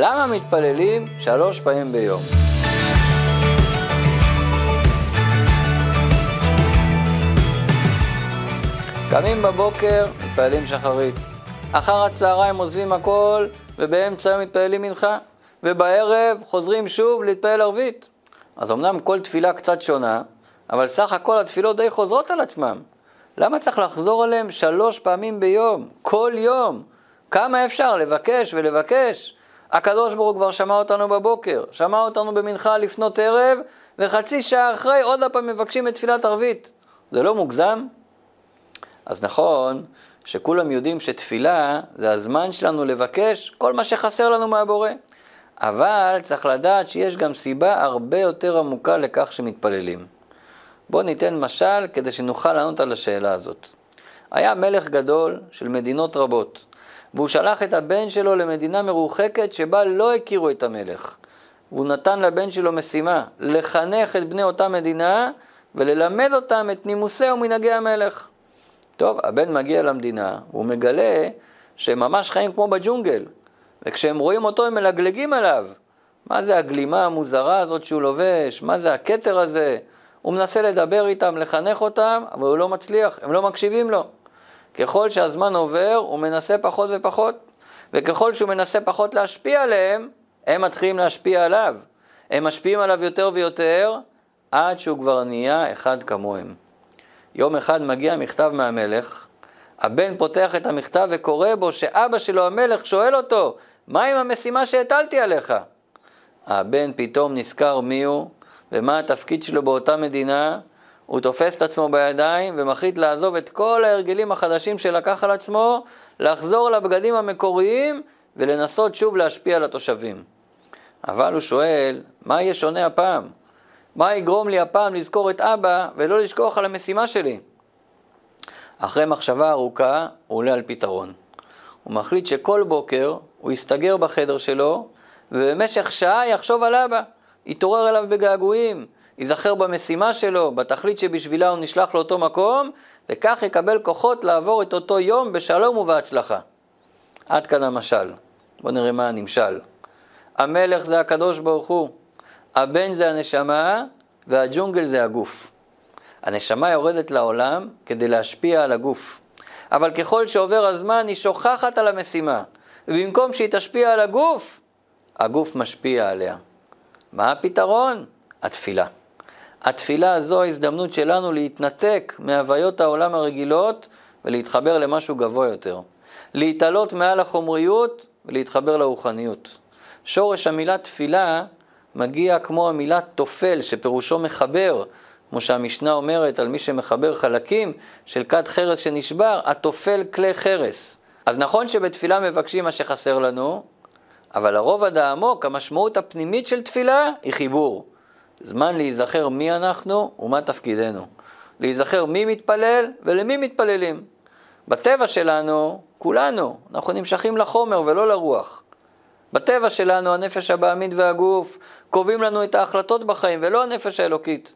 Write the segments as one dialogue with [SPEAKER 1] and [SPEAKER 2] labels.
[SPEAKER 1] למה מתפללים שלוש פעמים ביום? קמים בבוקר, מתפללים שחרית. אחר הצהריים עוזבים הכל, ובאמצע היום מתפללים מנחה. ובערב חוזרים שוב להתפלל ערבית. אז אמנם כל תפילה קצת שונה, אבל סך הכל התפילות די חוזרות על עצמם. למה צריך לחזור עליהם שלוש פעמים ביום, כל יום? כמה אפשר לבקש ולבקש? הקדוש ברוך הוא כבר שמע אותנו בבוקר, שמע אותנו במנחה לפנות ערב, וחצי שעה אחרי עוד פעם מבקשים את תפילת ערבית. זה לא מוגזם? אז נכון שכולם יודעים שתפילה זה הזמן שלנו לבקש כל מה שחסר לנו מהבורא. אבל צריך לדעת שיש גם סיבה הרבה יותר עמוקה לכך שמתפללים. בואו ניתן משל כדי שנוכל לענות על השאלה הזאת. היה מלך גדול של מדינות רבות, והוא שלח את הבן שלו למדינה מרוחקת שבה לא הכירו את המלך. והוא נתן לבן שלו משימה, לחנך את בני אותה מדינה וללמד אותם את נימוסי ומנהגי המלך. טוב, הבן מגיע למדינה, והוא מגלה שהם ממש חיים כמו בג'ונגל, וכשהם רואים אותו הם מלגלגים עליו. מה זה הגלימה המוזרה הזאת שהוא לובש? מה זה הכתר הזה? הוא מנסה לדבר איתם, לחנך אותם, אבל הוא לא מצליח, הם לא מקשיבים לו. ככל שהזמן עובר, הוא מנסה פחות ופחות, וככל שהוא מנסה פחות להשפיע עליהם, הם מתחילים להשפיע עליו. הם משפיעים עליו יותר ויותר, עד שהוא כבר נהיה אחד כמוהם. יום אחד מגיע מכתב מהמלך, הבן פותח את המכתב וקורא בו שאבא שלו המלך שואל אותו, מה עם המשימה שהטלתי עליך? הבן פתאום נזכר מי הוא ומה התפקיד שלו באותה מדינה, הוא תופס את עצמו בידיים ומחליט לעזוב את כל ההרגלים החדשים שלקח על עצמו, לחזור לבגדים המקוריים ולנסות שוב להשפיע על התושבים. אבל הוא שואל, מה יהיה שונה הפעם? מה יגרום לי הפעם לזכור את אבא ולא לשכוח על המשימה שלי? אחרי מחשבה ארוכה, הוא עולה על פתרון. הוא מחליט שכל בוקר הוא יסתגר בחדר שלו, ובמשך שעה יחשוב על אבא. יתעורר אליו בגעגועים, ייזכר במשימה שלו, בתכלית שבשבילה הוא נשלח לאותו מקום, וכך יקבל כוחות לעבור את אותו יום בשלום ובהצלחה. עד כאן המשל. בואו נראה מה הנמשל. המלך זה הקדוש ברוך הוא, הבן זה הנשמה, והג'ונגל זה הגוף. הנשמה יורדת לעולם כדי להשפיע על הגוף. אבל ככל שעובר הזמן היא שוכחת על המשימה, ובמקום שהיא תשפיע על הגוף, הגוף משפיע עליה. מה הפתרון? התפילה. התפילה הזו ההזדמנות שלנו להתנתק מהוויות העולם הרגילות ולהתחבר למשהו גבוה יותר. להתעלות מעל החומריות ולהתחבר לרוחניות. שורש המילה תפילה מגיע כמו המילה תופל, שפירושו מחבר, כמו שהמשנה אומרת על מי שמחבר חלקים של כד חרס שנשבר, התופל כלי חרס. אז נכון שבתפילה מבקשים מה שחסר לנו, אבל הרובד העמוק, המשמעות הפנימית של תפילה, היא חיבור. זמן להיזכר מי אנחנו ומה תפקידנו. להיזכר מי מתפלל ולמי מתפללים. בטבע שלנו, כולנו, אנחנו נמשכים לחומר ולא לרוח. בטבע שלנו הנפש הבעמית והגוף קובעים לנו את ההחלטות בחיים ולא הנפש האלוקית.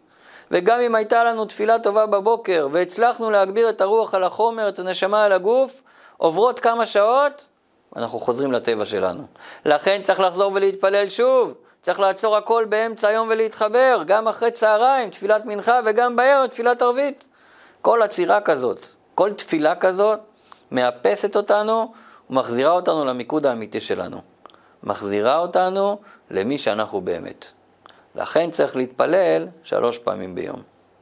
[SPEAKER 1] וגם אם הייתה לנו תפילה טובה בבוקר והצלחנו להגביר את הרוח על החומר, את הנשמה על הגוף, עוברות כמה שעות, אנחנו חוזרים לטבע שלנו. לכן צריך לחזור ולהתפלל שוב. צריך לעצור הכל באמצע היום ולהתחבר, גם אחרי צהריים, תפילת מנחה, וגם בערב, תפילת ערבית. כל עצירה כזאת, כל תפילה כזאת, מאפסת אותנו ומחזירה אותנו למיקוד האמיתי שלנו. מחזירה אותנו למי שאנחנו באמת. לכן צריך להתפלל שלוש פעמים ביום.